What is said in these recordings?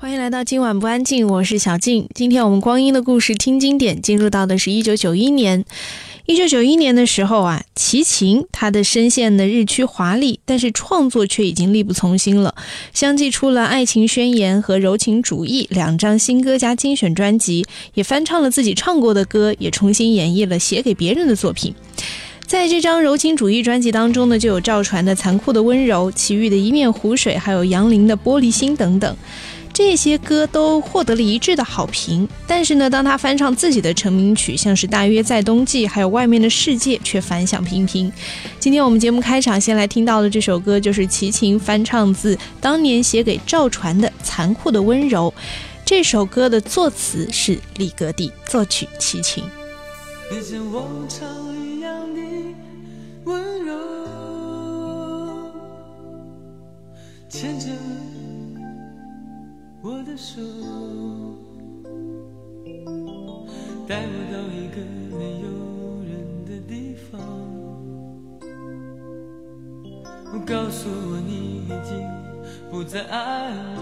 欢迎来到今晚不安静，我是小静。今天我们光阴的故事听经典，进入到的是一九九一年。一九九一年的时候啊，齐秦他的声线呢日趋华丽，但是创作却已经力不从心了。相继出了《爱情宣言》和《柔情主义》两张新歌加精选专辑，也翻唱了自己唱过的歌，也重新演绎了写给别人的作品。在这张《柔情主义》专辑当中呢，就有赵传的《残酷的温柔》，齐豫的一面湖水，还有杨林的《玻璃心》等等。这些歌都获得了一致的好评，但是呢，当他翻唱自己的成名曲，像是《大约在冬季》还有《外面的世界》，却反响平平。今天我们节目开场先来听到的这首歌，就是齐秦翻唱自当年写给赵传的《残酷的温柔》。这首歌的作词是李格弟，作曲齐秦。你像往常一样的温柔，牵着。手，带我到一个没有人的地方。告诉我你已经不再爱我。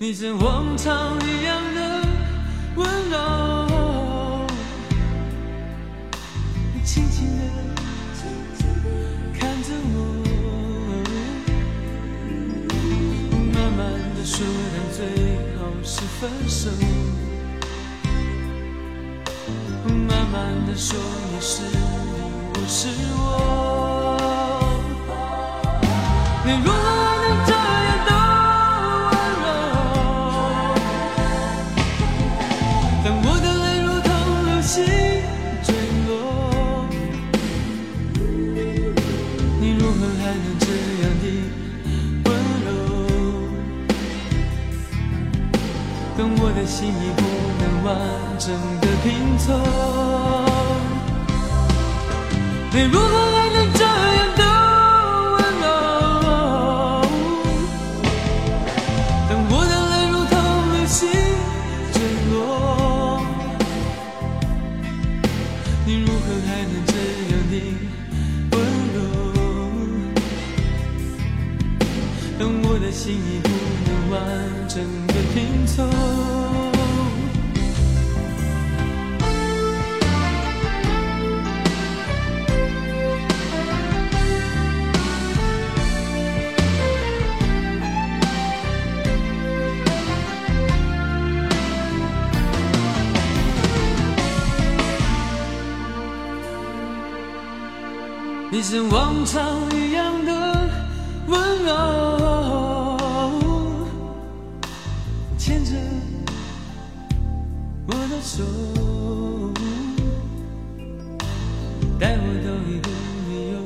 你像往常一样的温柔，你轻轻的。慢的说，但最后是分手。慢慢的说，你是你，我是我。你如心已不能完整的拼凑，你如何还能这样的温柔？当我的泪如同流星坠落，你如何还能这样的温柔？当我的心已像往常一样的温柔。牵着我的手，带我到一个没有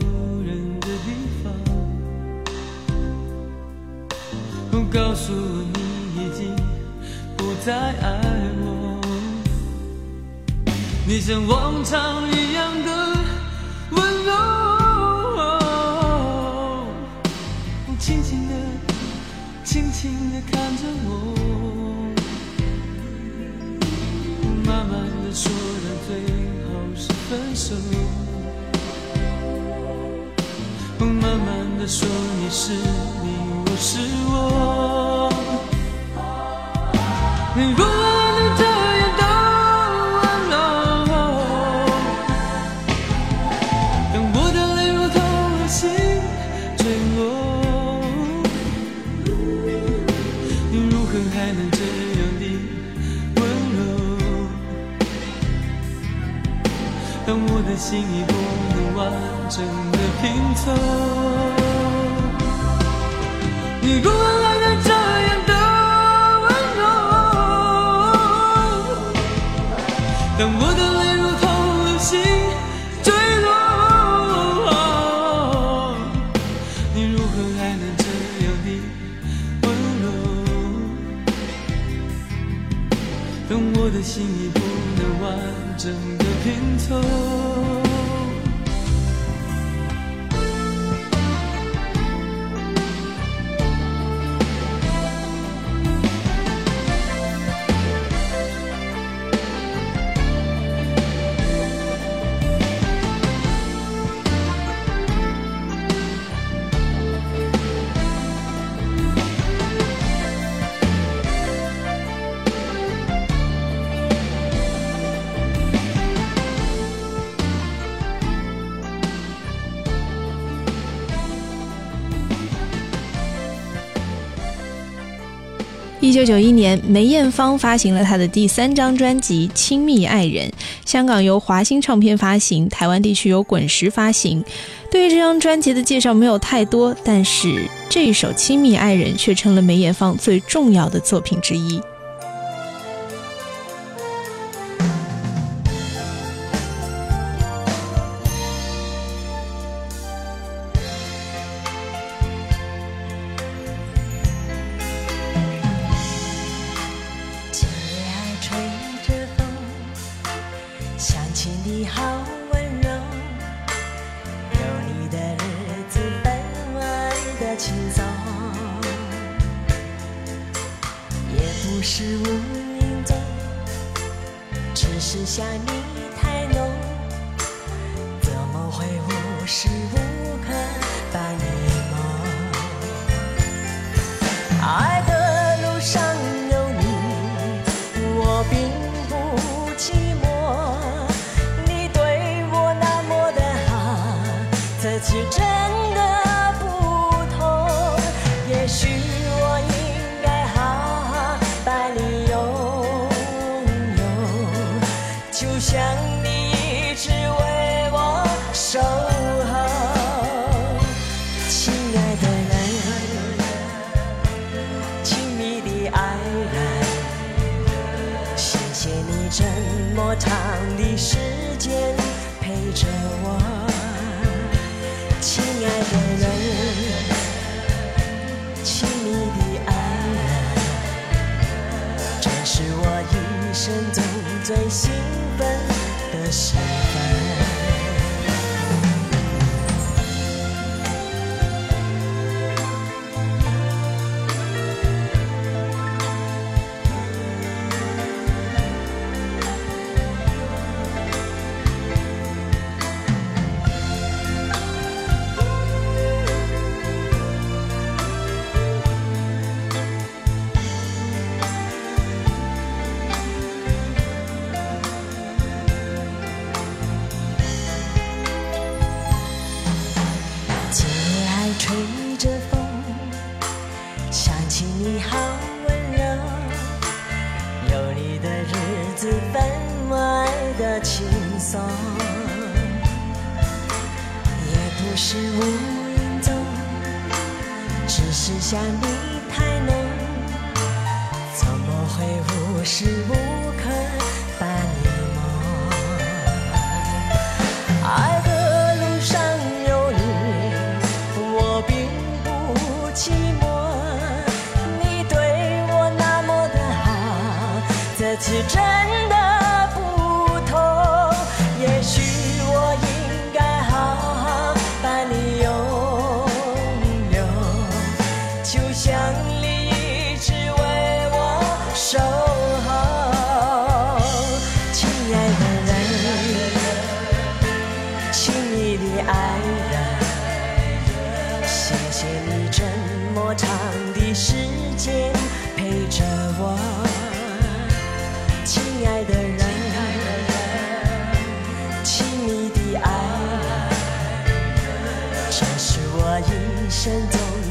人的地方，告诉我你已经不再爱我。你像往常一样的轻轻的看着我。慢慢的说，但最后是分手。慢慢的说，你是你，我是我。心已不能完整的拼凑，你如一九九一年，梅艳芳发行了她的第三张专辑《亲密爱人》，香港由华星唱片发行，台湾地区由滚石发行。对于这张专辑的介绍没有太多，但是这一首《亲密爱人》却成了梅艳芳最重要的作品之一。想你一直为我守候，亲爱的人，亲密的爱人，谢谢你这么长的时间陪着我，亲爱的人，亲密的爱人，这是我一生中最幸。本的心。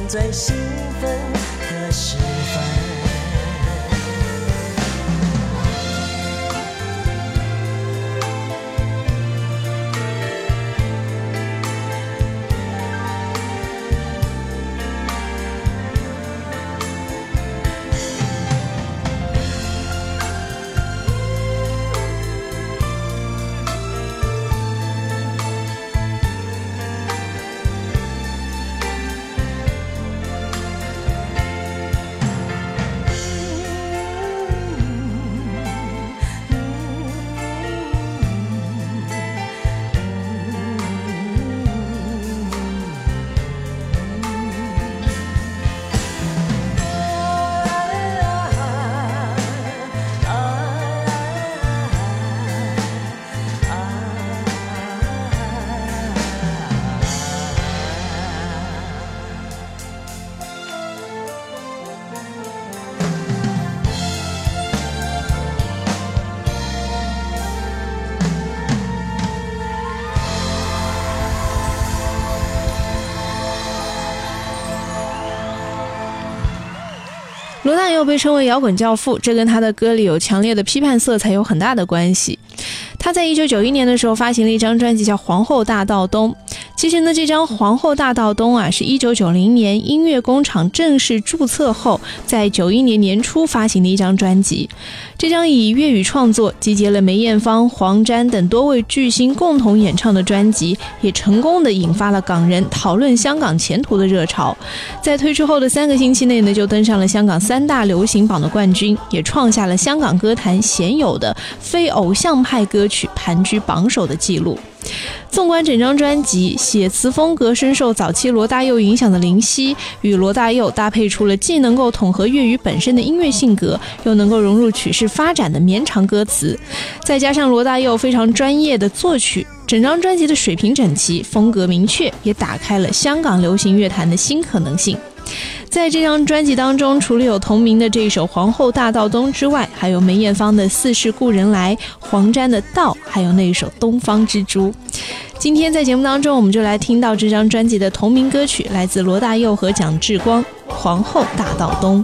最心。罗大佑被称为摇滚教父，这跟他的歌里有强烈的批判色彩有很大的关系。他在一九九一年的时候发行了一张专辑，叫《皇后大道东》。其实呢，这张《皇后大道东》啊，是一九九零年音乐工厂正式注册后，在九一年年初发行的一张专辑。这张以粤语创作，集结了梅艳芳、黄沾等多位巨星共同演唱的专辑，也成功的引发了港人讨论香港前途的热潮。在推出后的三个星期内呢，就登上了香港三大流行榜的冠军，也创下了香港歌坛鲜有的非偶像派歌曲盘踞榜首的记录。纵观整张专辑，写词风格深受早期罗大佑影响的林夕，与罗大佑搭配出了既能够统合粤语本身的音乐性格，又能够融入曲式发展的绵长歌词，再加上罗大佑非常专业的作曲，整张专辑的水平整齐，风格明确，也打开了香港流行乐坛的新可能性。在这张专辑当中，除了有同名的这一首《皇后大道东》之外，还有梅艳芳的《似是故人来》，黄沾的《道》，还有那一首《东方之珠》。今天在节目当中，我们就来听到这张专辑的同名歌曲，来自罗大佑和蒋志光，《皇后大道东》。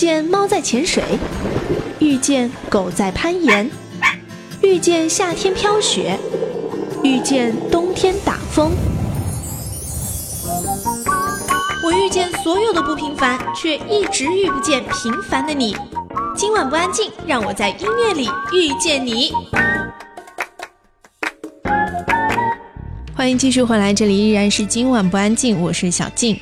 见猫在潜水，遇见狗在攀岩，遇见夏天飘雪，遇见冬天打风。我遇见所有的不平凡，却一直遇不见平凡的你。今晚不安静，让我在音乐里遇见你。欢迎继续回来，这里依然是今晚不安静，我是小静。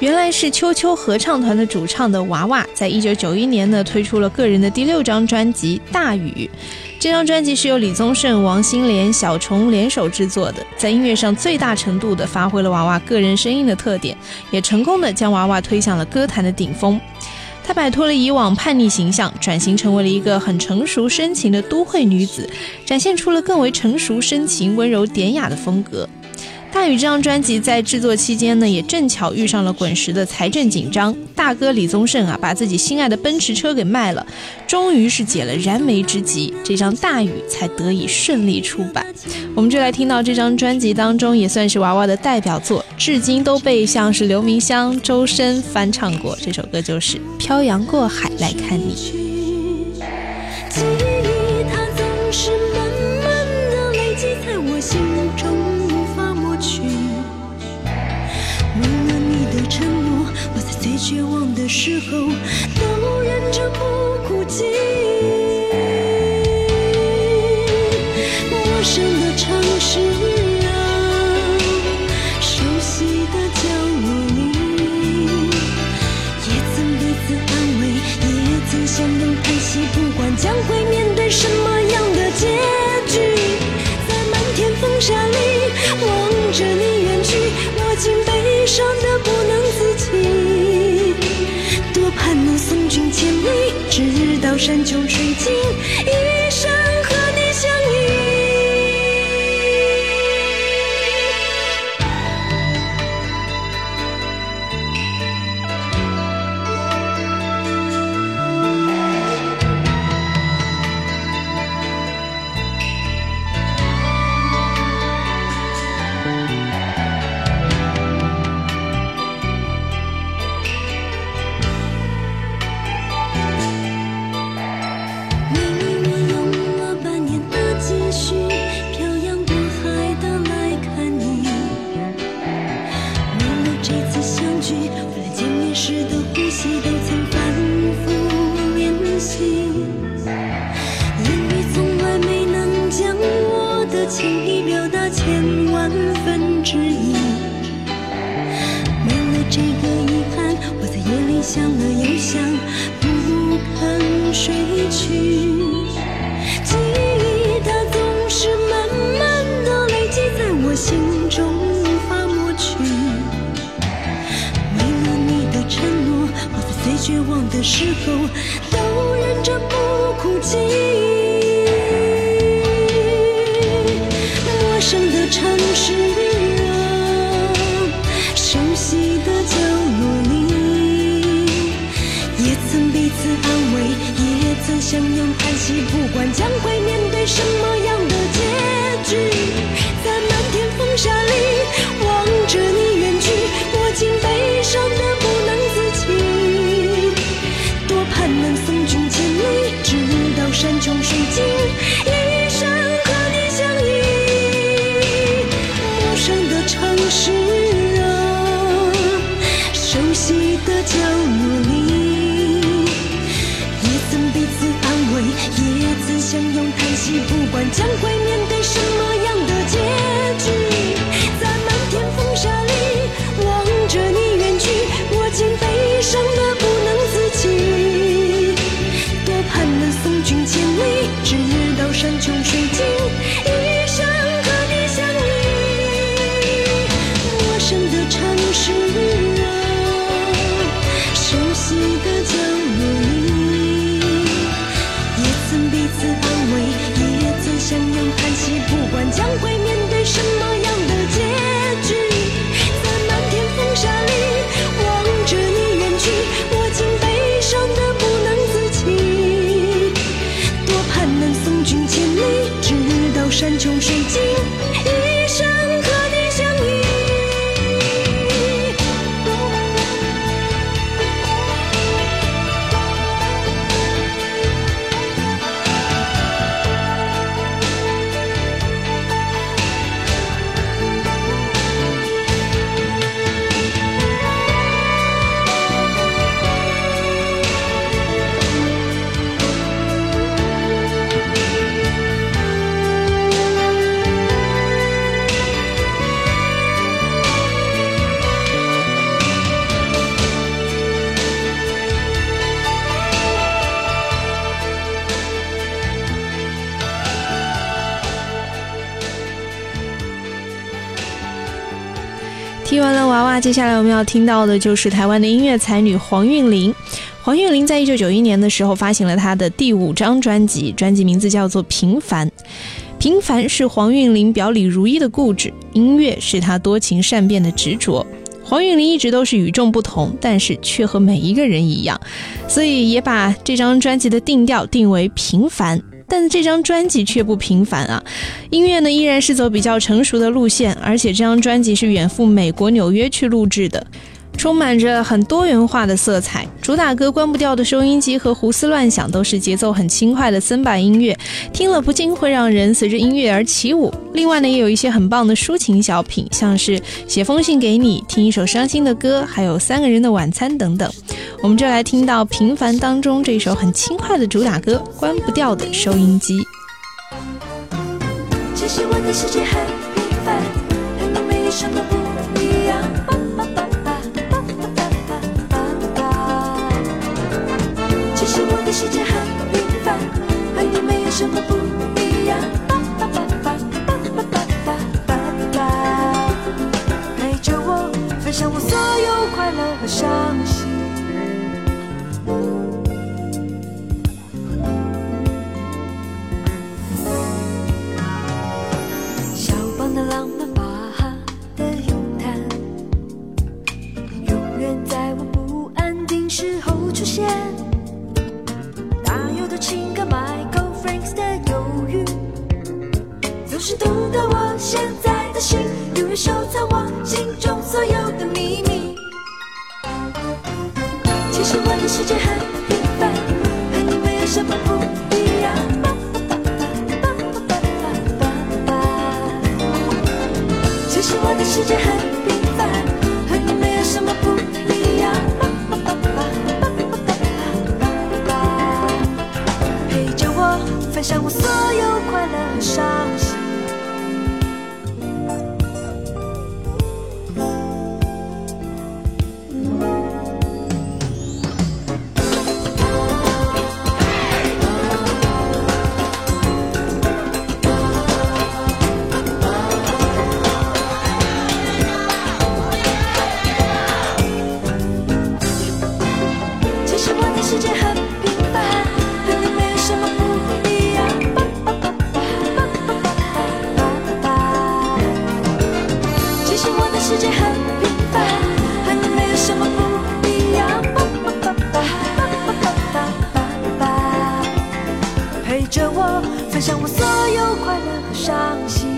原来是秋秋合唱团的主唱的娃娃在一九九一年呢推出了个人的第六张专辑大雨这张专辑是由李宗盛王心莲小虫联手制作的在音乐上最大程度地发挥了娃娃个人声音的特点也成功地将娃娃推向了歌坛的顶峰。她摆脱了以往叛逆形象转型成为了一个很成熟深情的都会女子展现出了更为成熟深情温柔典雅的风格。大宇这张专辑在制作期间呢也正巧遇上了滚石的财政紧张大哥李宗盛啊把自己心爱的奔驰车给卖了。终于是解了燃眉之急这张大宇才得以顺利出版。我们就来听到这张专辑当中也算是娃娃的代表作至今都被像是刘明湘周深翻唱过这首歌就是漂洋过海来看你。的时候都忍着不哭泣陌生的城市啊熟悉的角落里也曾彼此安慰也曾相拥叹息不管将会面对什么山穷水接下来我们要听到的就是台湾的音乐才女黄韵玲。黄韵玲在一九九一年的时候发行了她的第五张专辑专辑名字叫做平凡平凡是黄韵玲表里如一的固执音乐是她多情善变的执着。黄韵玲一直都是与众不同但是却和每一个人一样所以也把这张专辑的定调定为平凡。但这张专辑却不平凡啊！音乐呢依然是走比较成熟的路线，而且这张专辑是远赴美国纽约去录制的。充满着很多元化的色彩，主打歌《关不掉的收音机》和《胡思乱想》都是节奏很轻快的森巴音乐，听了不禁会让人随着音乐而起舞。另外呢，也有一些很棒的抒情小品，像是写封信给你，听一首伤心的歌，还有三个人的晚餐等等。我们就来听到《平凡》当中这首很轻快的主打歌《关不掉的收音机》。其实我的世界很平凡，和你没有什么什么不一样？哒哒哒哒哒哒哒哒，陪着我分享我所有快乐和伤心。收藏我着我，分享我所有快乐和伤心，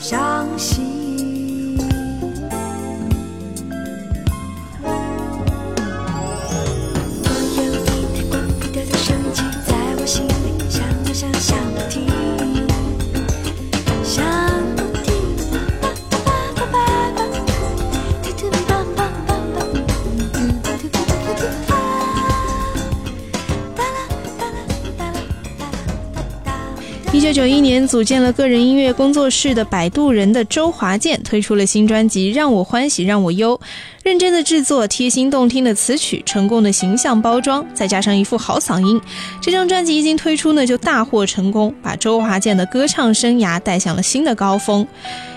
伤心。九九一年，组建了个人音乐工作室的摆渡人的周华健推出了新专辑《让我欢喜让我忧》，认真的制作，贴心动听的词曲，成功的形象包装，再加上一副好嗓音，这张专辑一经推出呢，就大获成功，把周华健的歌唱生涯带向了新的高峰。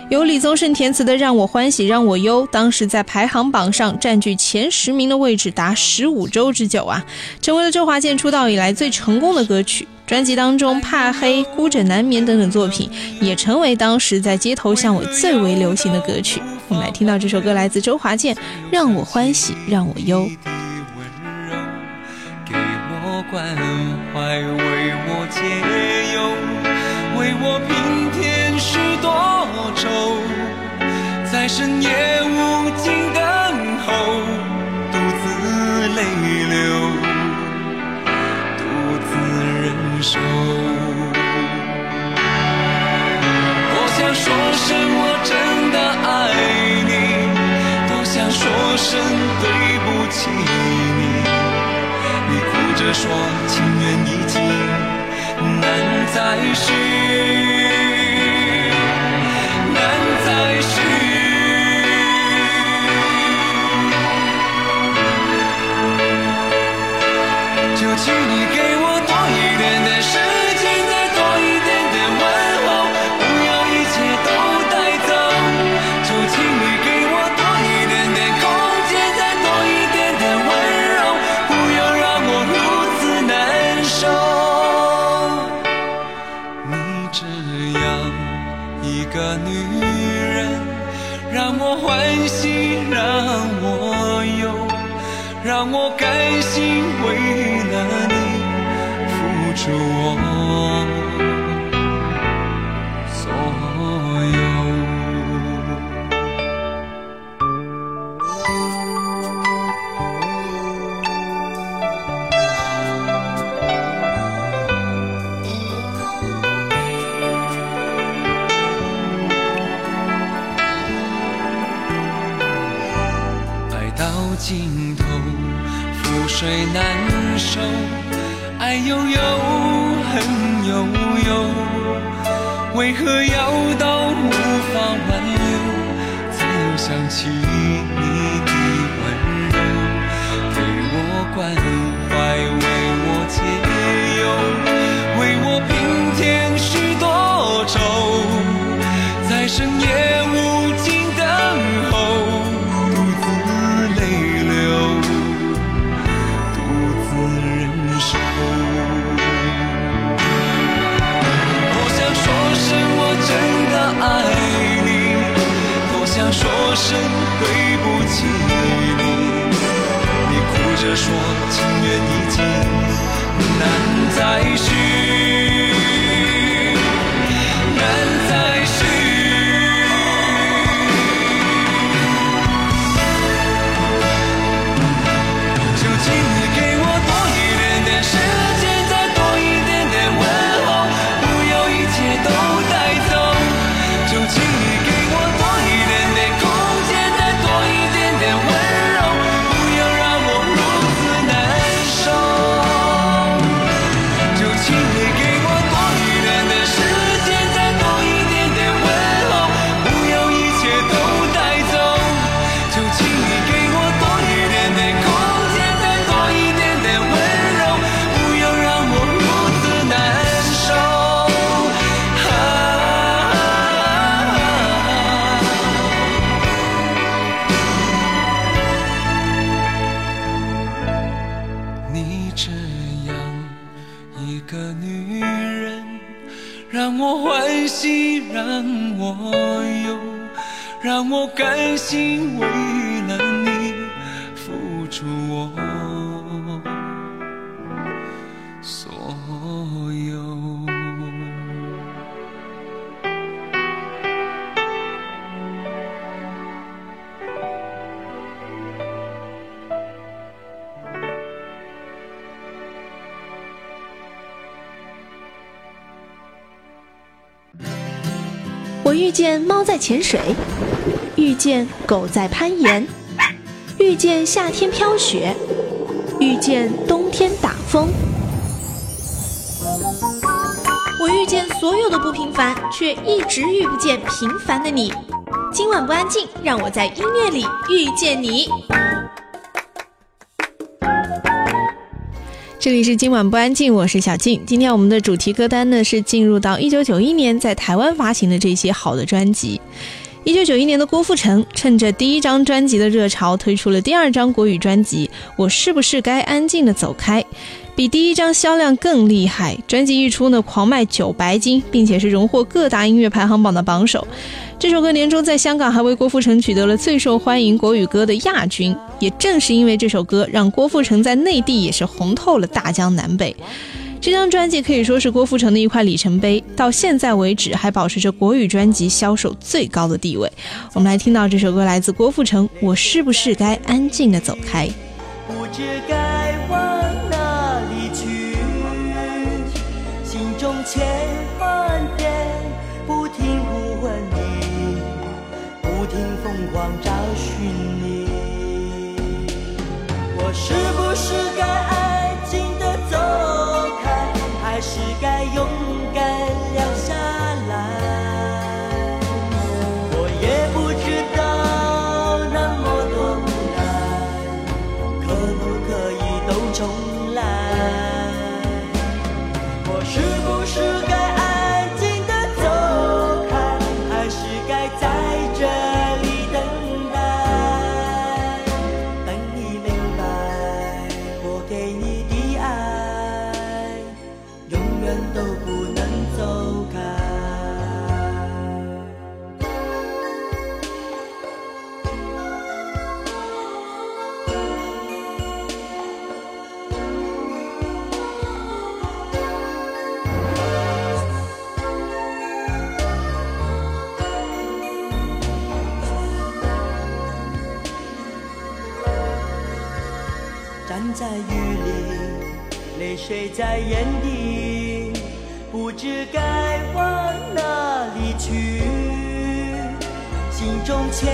由李宗盛填词的《让我欢喜让我忧》，当时在排行榜上占据前十名的位置达十五周之久啊，成为了周华健出道以来最成功的歌曲。专辑当中，《怕黑》《孤枕难眠》等等作品，也成为当时在街头巷尾最为流行的歌曲。我们来听到这首歌，来自周华健，《让我欢喜让我忧》。给我关怀，为我解忧，为我平添许多愁，在深夜无尽等候，手。多想说声我真的爱你，多想说声对不起你。你哭着说情缘已尽，难再续，说。遇见猫在潜水，遇见狗在攀岩，遇见夏天飘雪，遇见冬天打风。我遇见所有的不平凡，却一直遇不见平凡的你。今晚不安静，让我在音乐里遇见你。这里是今晚不安静，我是小静。今天我们的主题歌单呢是进入到一九九一年在台湾发行的这些好的专辑。一九九一年的郭富城趁着第一张专辑的热潮，推出了第二张国语专辑《我是不是该安静的走开》，比第一张销量更厉害。专辑一出呢，狂卖九白金，并且是荣获各大音乐排行榜的榜首。这首歌年终在香港还为郭富城取得了最受欢迎国语歌的亚军。也正是因为这首歌，让郭富城在内地也是红透了大江南北。这张专辑可以说是郭富城的一块里程碑，到现在为止还保持着国语专辑销售最高的地位。我们来听到这首歌，来自郭富城，《我是不是该安静的走开》。不知该往万遍不停呼唤你，不停疯狂找寻你。我是不是该安在眼底，不知该往哪里去。心中千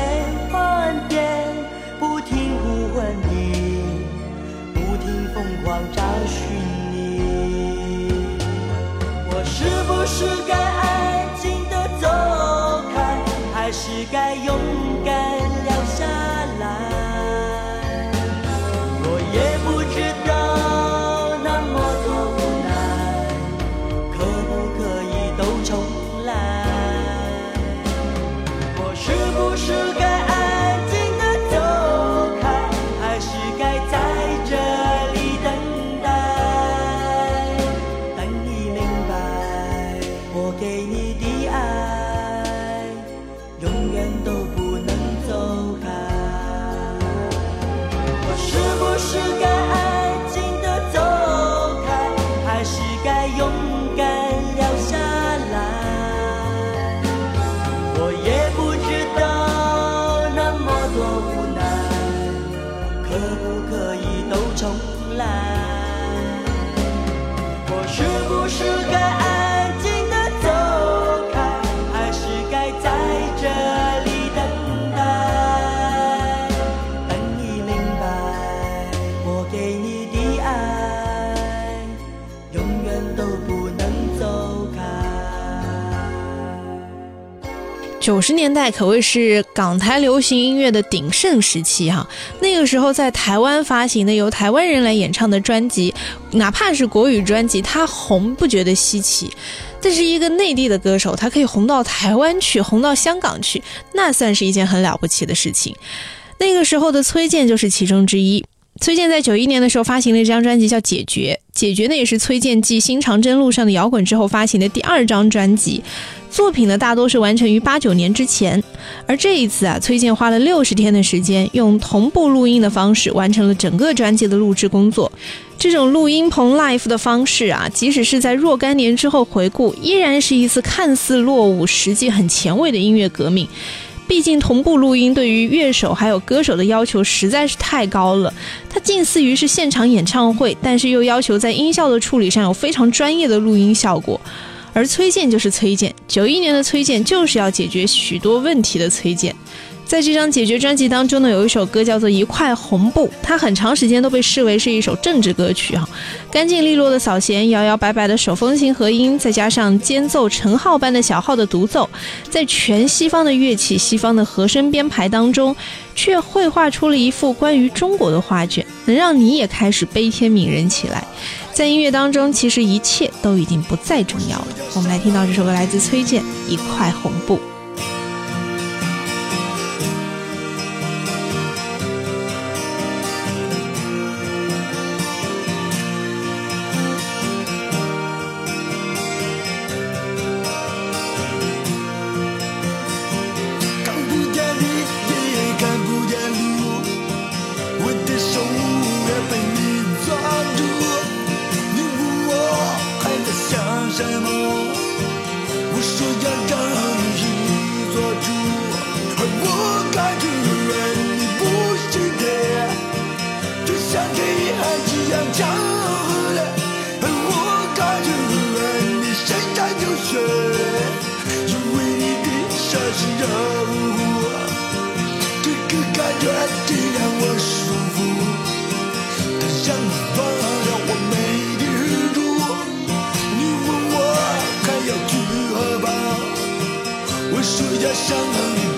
九十年代可谓是港台流行音乐的鼎盛时期哈。那个时候在台湾发行的由台湾人来演唱的专辑，哪怕是国语专辑，它红不觉得稀奇。但是一个内地的歌手，他可以红到台湾去，红到香港去，那算是一件很了不起的事情。那个时候的崔健就是其中之一。崔健在九一年的时候发行了一张专辑叫《解决》，《解决》呢也是崔健继《新长征路上的摇滚》之后发行的第二张专辑。作品呢大多是完成于八九年之前，而这一次啊，崔健花了六十天的时间，用同步录音的方式完成了整个专辑的录制工作。这种录音棚 live 的方式啊，即使是在若干年之后回顾，依然是一次看似落伍，实际很前卫的音乐革命。毕竟同步录音对于乐手还有歌手的要求实在是太高了，它近似于是现场演唱会，但是又要求在音效的处理上有非常专业的录音效果。而崔健就是崔健，九一年的崔健就是要解决许多问题的崔健。在这张解决专辑当中呢，有一首歌叫做《一块红布》，它很长时间都被视为是一首政治歌曲哈。干净利落的扫弦，摇摇摆摆的手风琴和音，再加上间奏陈浩般的小号的独奏，在全西方的乐器、西方的和声编排当中，却绘画出了一幅关于中国的画卷，能让你也开始悲天悯人起来。在音乐当中，其实一切都已经不再重要了。我们来听到这首歌，来自崔健，《一块红布》。我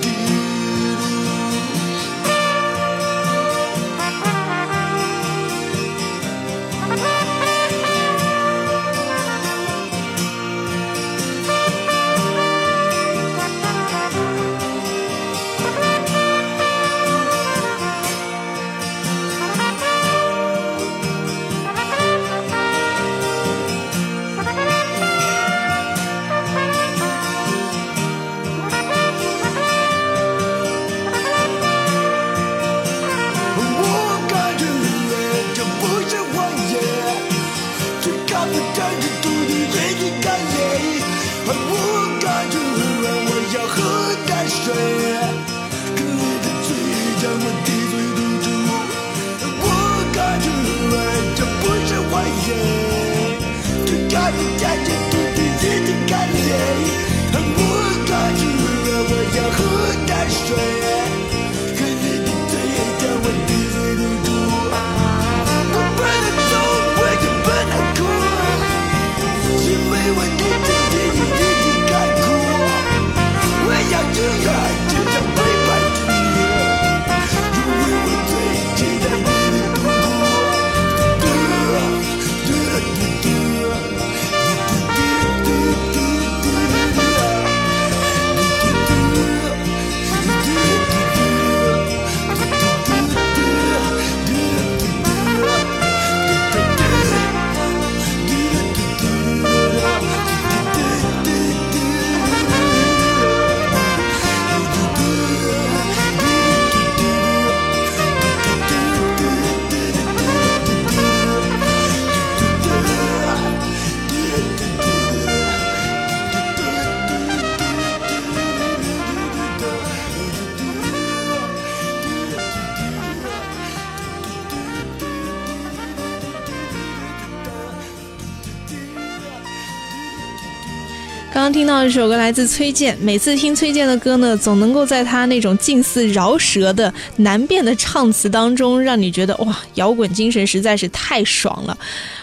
这首歌来自崔健，每次听崔健的歌呢，总能够在他那种近似饶舌的难辨的唱词当中，让你觉得哇，摇滚精神实在是太爽了。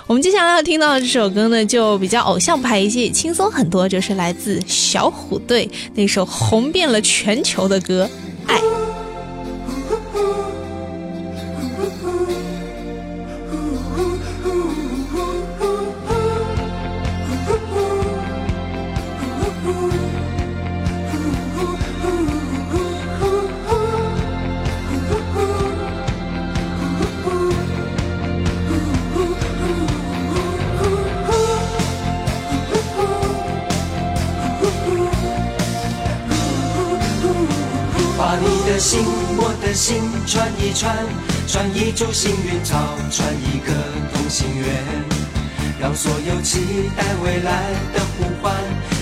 我们接下来要听到的这首歌呢，就比较偶像派一些，轻松很多，就是来自小虎队那首红遍了全球的歌《心，我的心串一串，串一株幸运草，串一个同心圆，让所有期待未来的呼唤，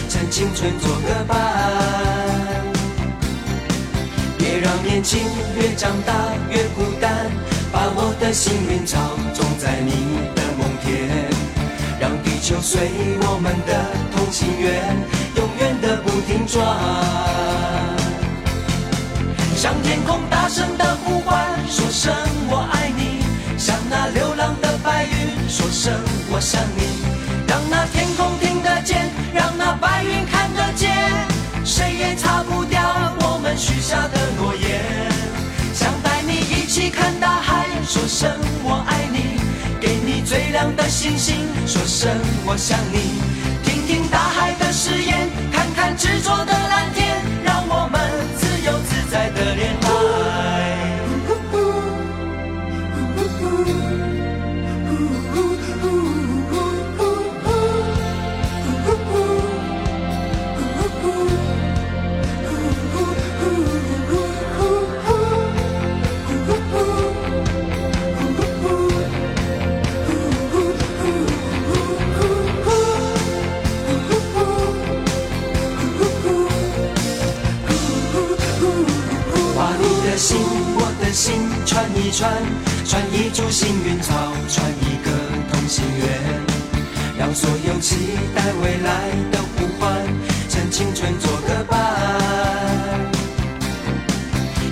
趁青春做个伴。别让年轻越长大越孤单，把我的幸运草种在你的梦田，让地球随我们的同心圆，永远的不停转。向天空大声的呼唤，说声我爱你；向那流浪的白云说声我想你。让那天空听得见，让那白云看得见，谁也擦不掉我们许下的诺言。想带你一起看大海，说声我爱你；给你最亮的星星，说声我想你。听听大海的誓言，看看执着的蓝天，的心，我的心串一串，串一株幸运草，串一个同心圆，让所有期待未来的呼唤，趁青春做个伴。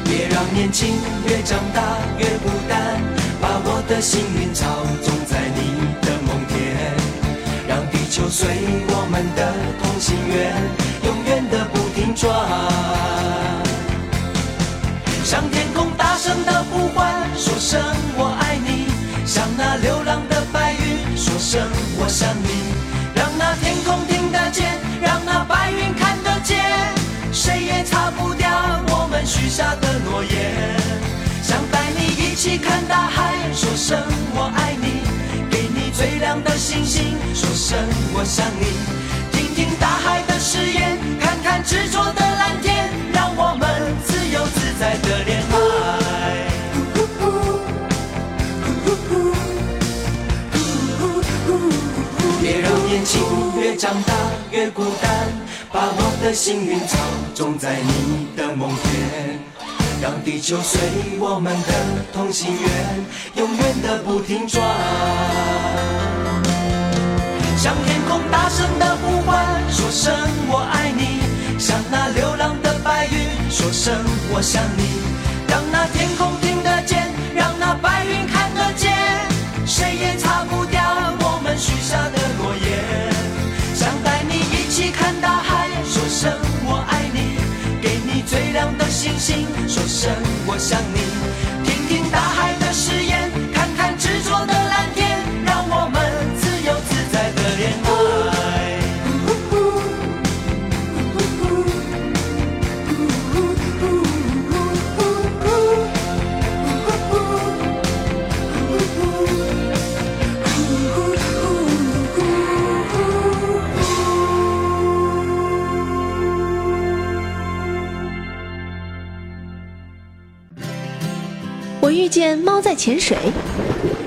别让年轻越长大越孤单，把我的幸运草种在你的梦田，让地球随我们的同心圆，永远的不停转。声我爱你；向那流浪的白云说声我想你。让那天空听得见，让那白云看得见，谁也擦不掉我们许下的诺言。想带你一起看大海，说声我爱你；给你最亮的星星，说声我想你。听听大海的誓言，看看执着的蓝天，让我们自由自在的恋年轻越长大越孤单，把我的幸运草种在你的梦田，让地球随我们的同心圆，永远的不停转。向天空大声的呼唤，说声我爱你；向那流浪的白云说声我想你。让那天空听得见，让那白云看得见，谁也擦想你。潜水，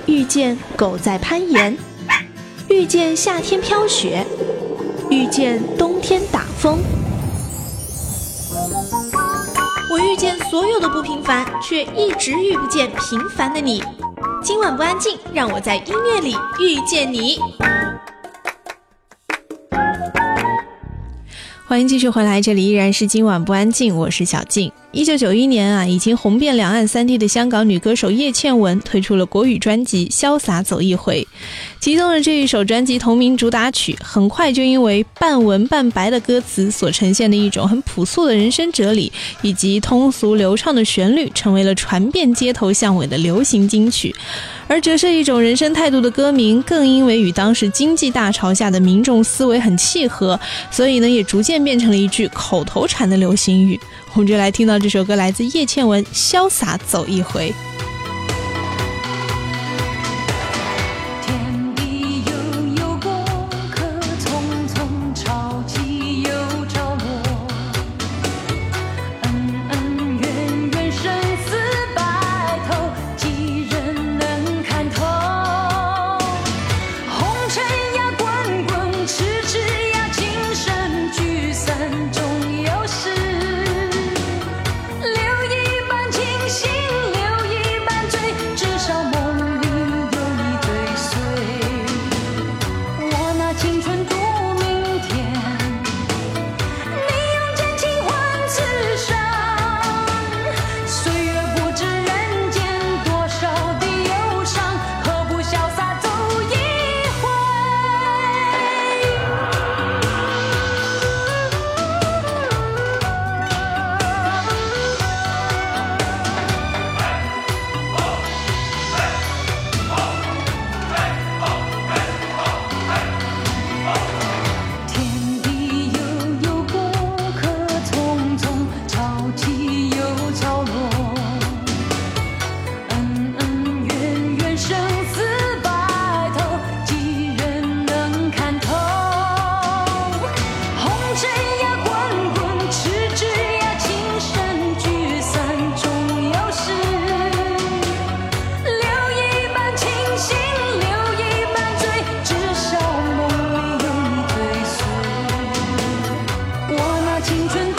遇见狗在攀岩，遇见夏天飘雪，遇见冬天打风。我遇见所有的不平凡，却一直遇不见平凡的你。今晚不安静，让我在音乐里遇见你。欢迎继续回来，这里依然是今晚不安静，我是小静。一九九一年啊，已经红遍两岸三地的香港女歌手叶倩文推出了国语专辑《潇洒走一回》，其中的这一首专辑同名主打曲，很快就因为半文半白的歌词所呈现的一种很朴素的人生哲理，以及通俗流畅的旋律，成为了传遍街头巷尾的流行金曲。而折射一种人生态度的歌名，更因为与当时经济大潮下的民众思维很契合，所以呢，也逐渐变成了一句口头禅的流行语。我们就来听到这首歌，来自叶倩文《潇洒走一回》。青春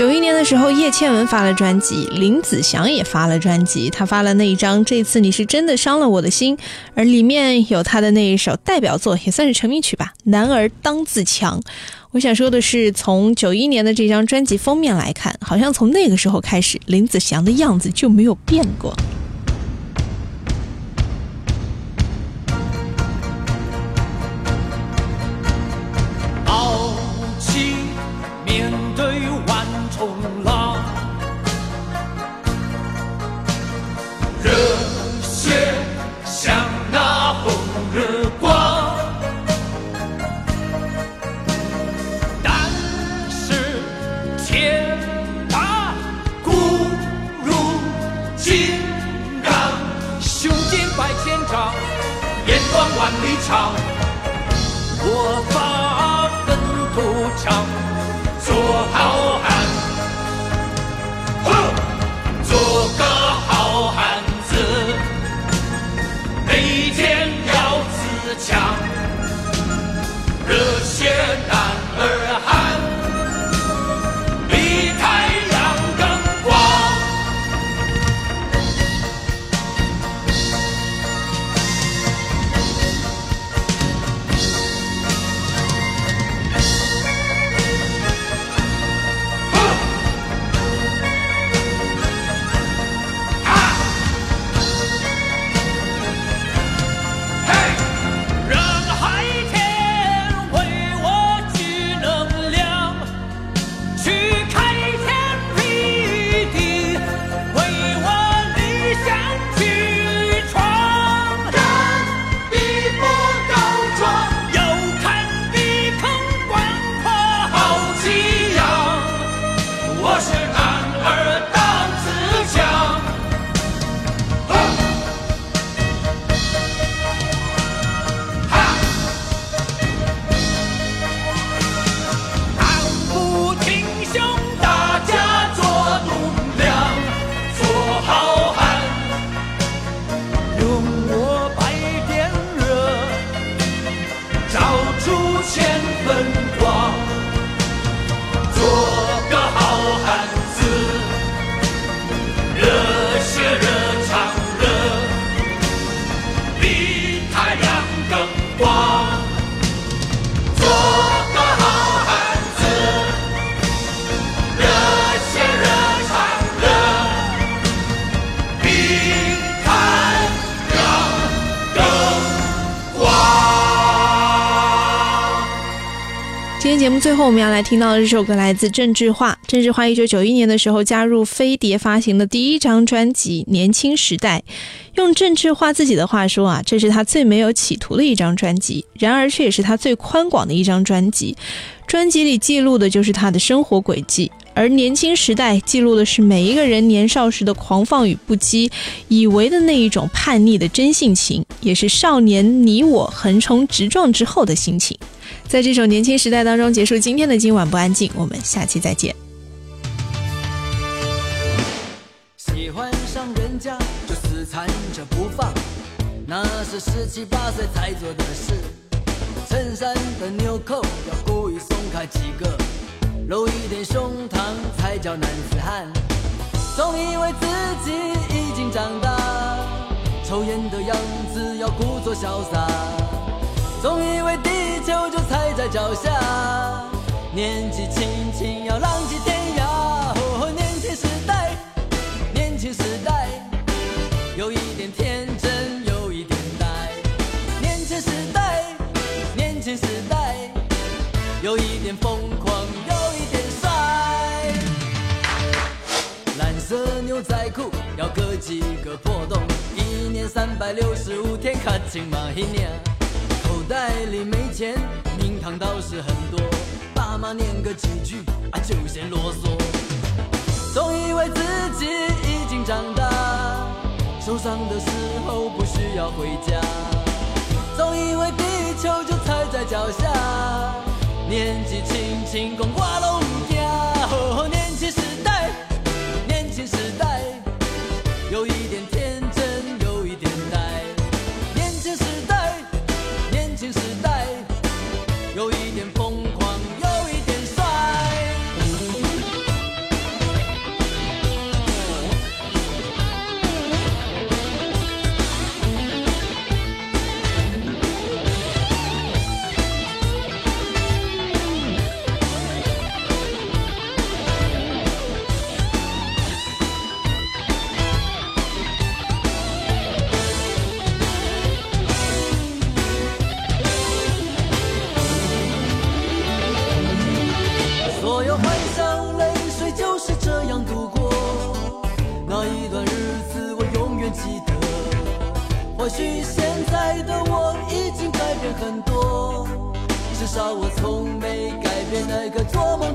九一年的时候，叶倩文发了专辑，林子祥也发了专辑。他发了那一张《这次你是真的伤了我的心》，而里面有他的那一首代表作，也算是成名曲吧，《男儿当自强》。我想说的是，从九一年的这张专辑封面来看，好像从那个时候开始，林子祥的样子就没有变过。最后我们要来听到的这首歌来自郑智化。郑智化一九九一年的时候加入飞碟发行的第一张专辑《年轻时代》，用郑智化自己的话说啊，这是他最没有企图的一张专辑，然而却也是他最宽广的一张专辑。专辑里记录的就是他的生活轨迹，而《年轻时代》记录的是每一个人年少时的狂放与不羁，以为的那一种叛逆的真性情，也是少年你我横冲直撞之后的心情。在这首《年轻时代》当中结束今天的今晚不安静，我们下期再见。喜欢上人家就死缠着不放，那是十七八岁才做的事。衬衫的纽扣要故意松开几个，露一点胸膛才叫男子汉。总以为自己已经长大，抽烟的样子要故作潇洒。总以为地球就踩在脚下，年纪轻轻要浪迹裤要割几个破洞，一年三百六十五天，卡紧嘛一年。口袋里没钱，名堂倒是很多，爸妈念个几句啊就嫌啰嗦。总以为自己已经长大，受伤的时候不需要回家。总以为地球就踩在脚下，年纪轻轻讲我拢新时代，至少我从没改变那个做梦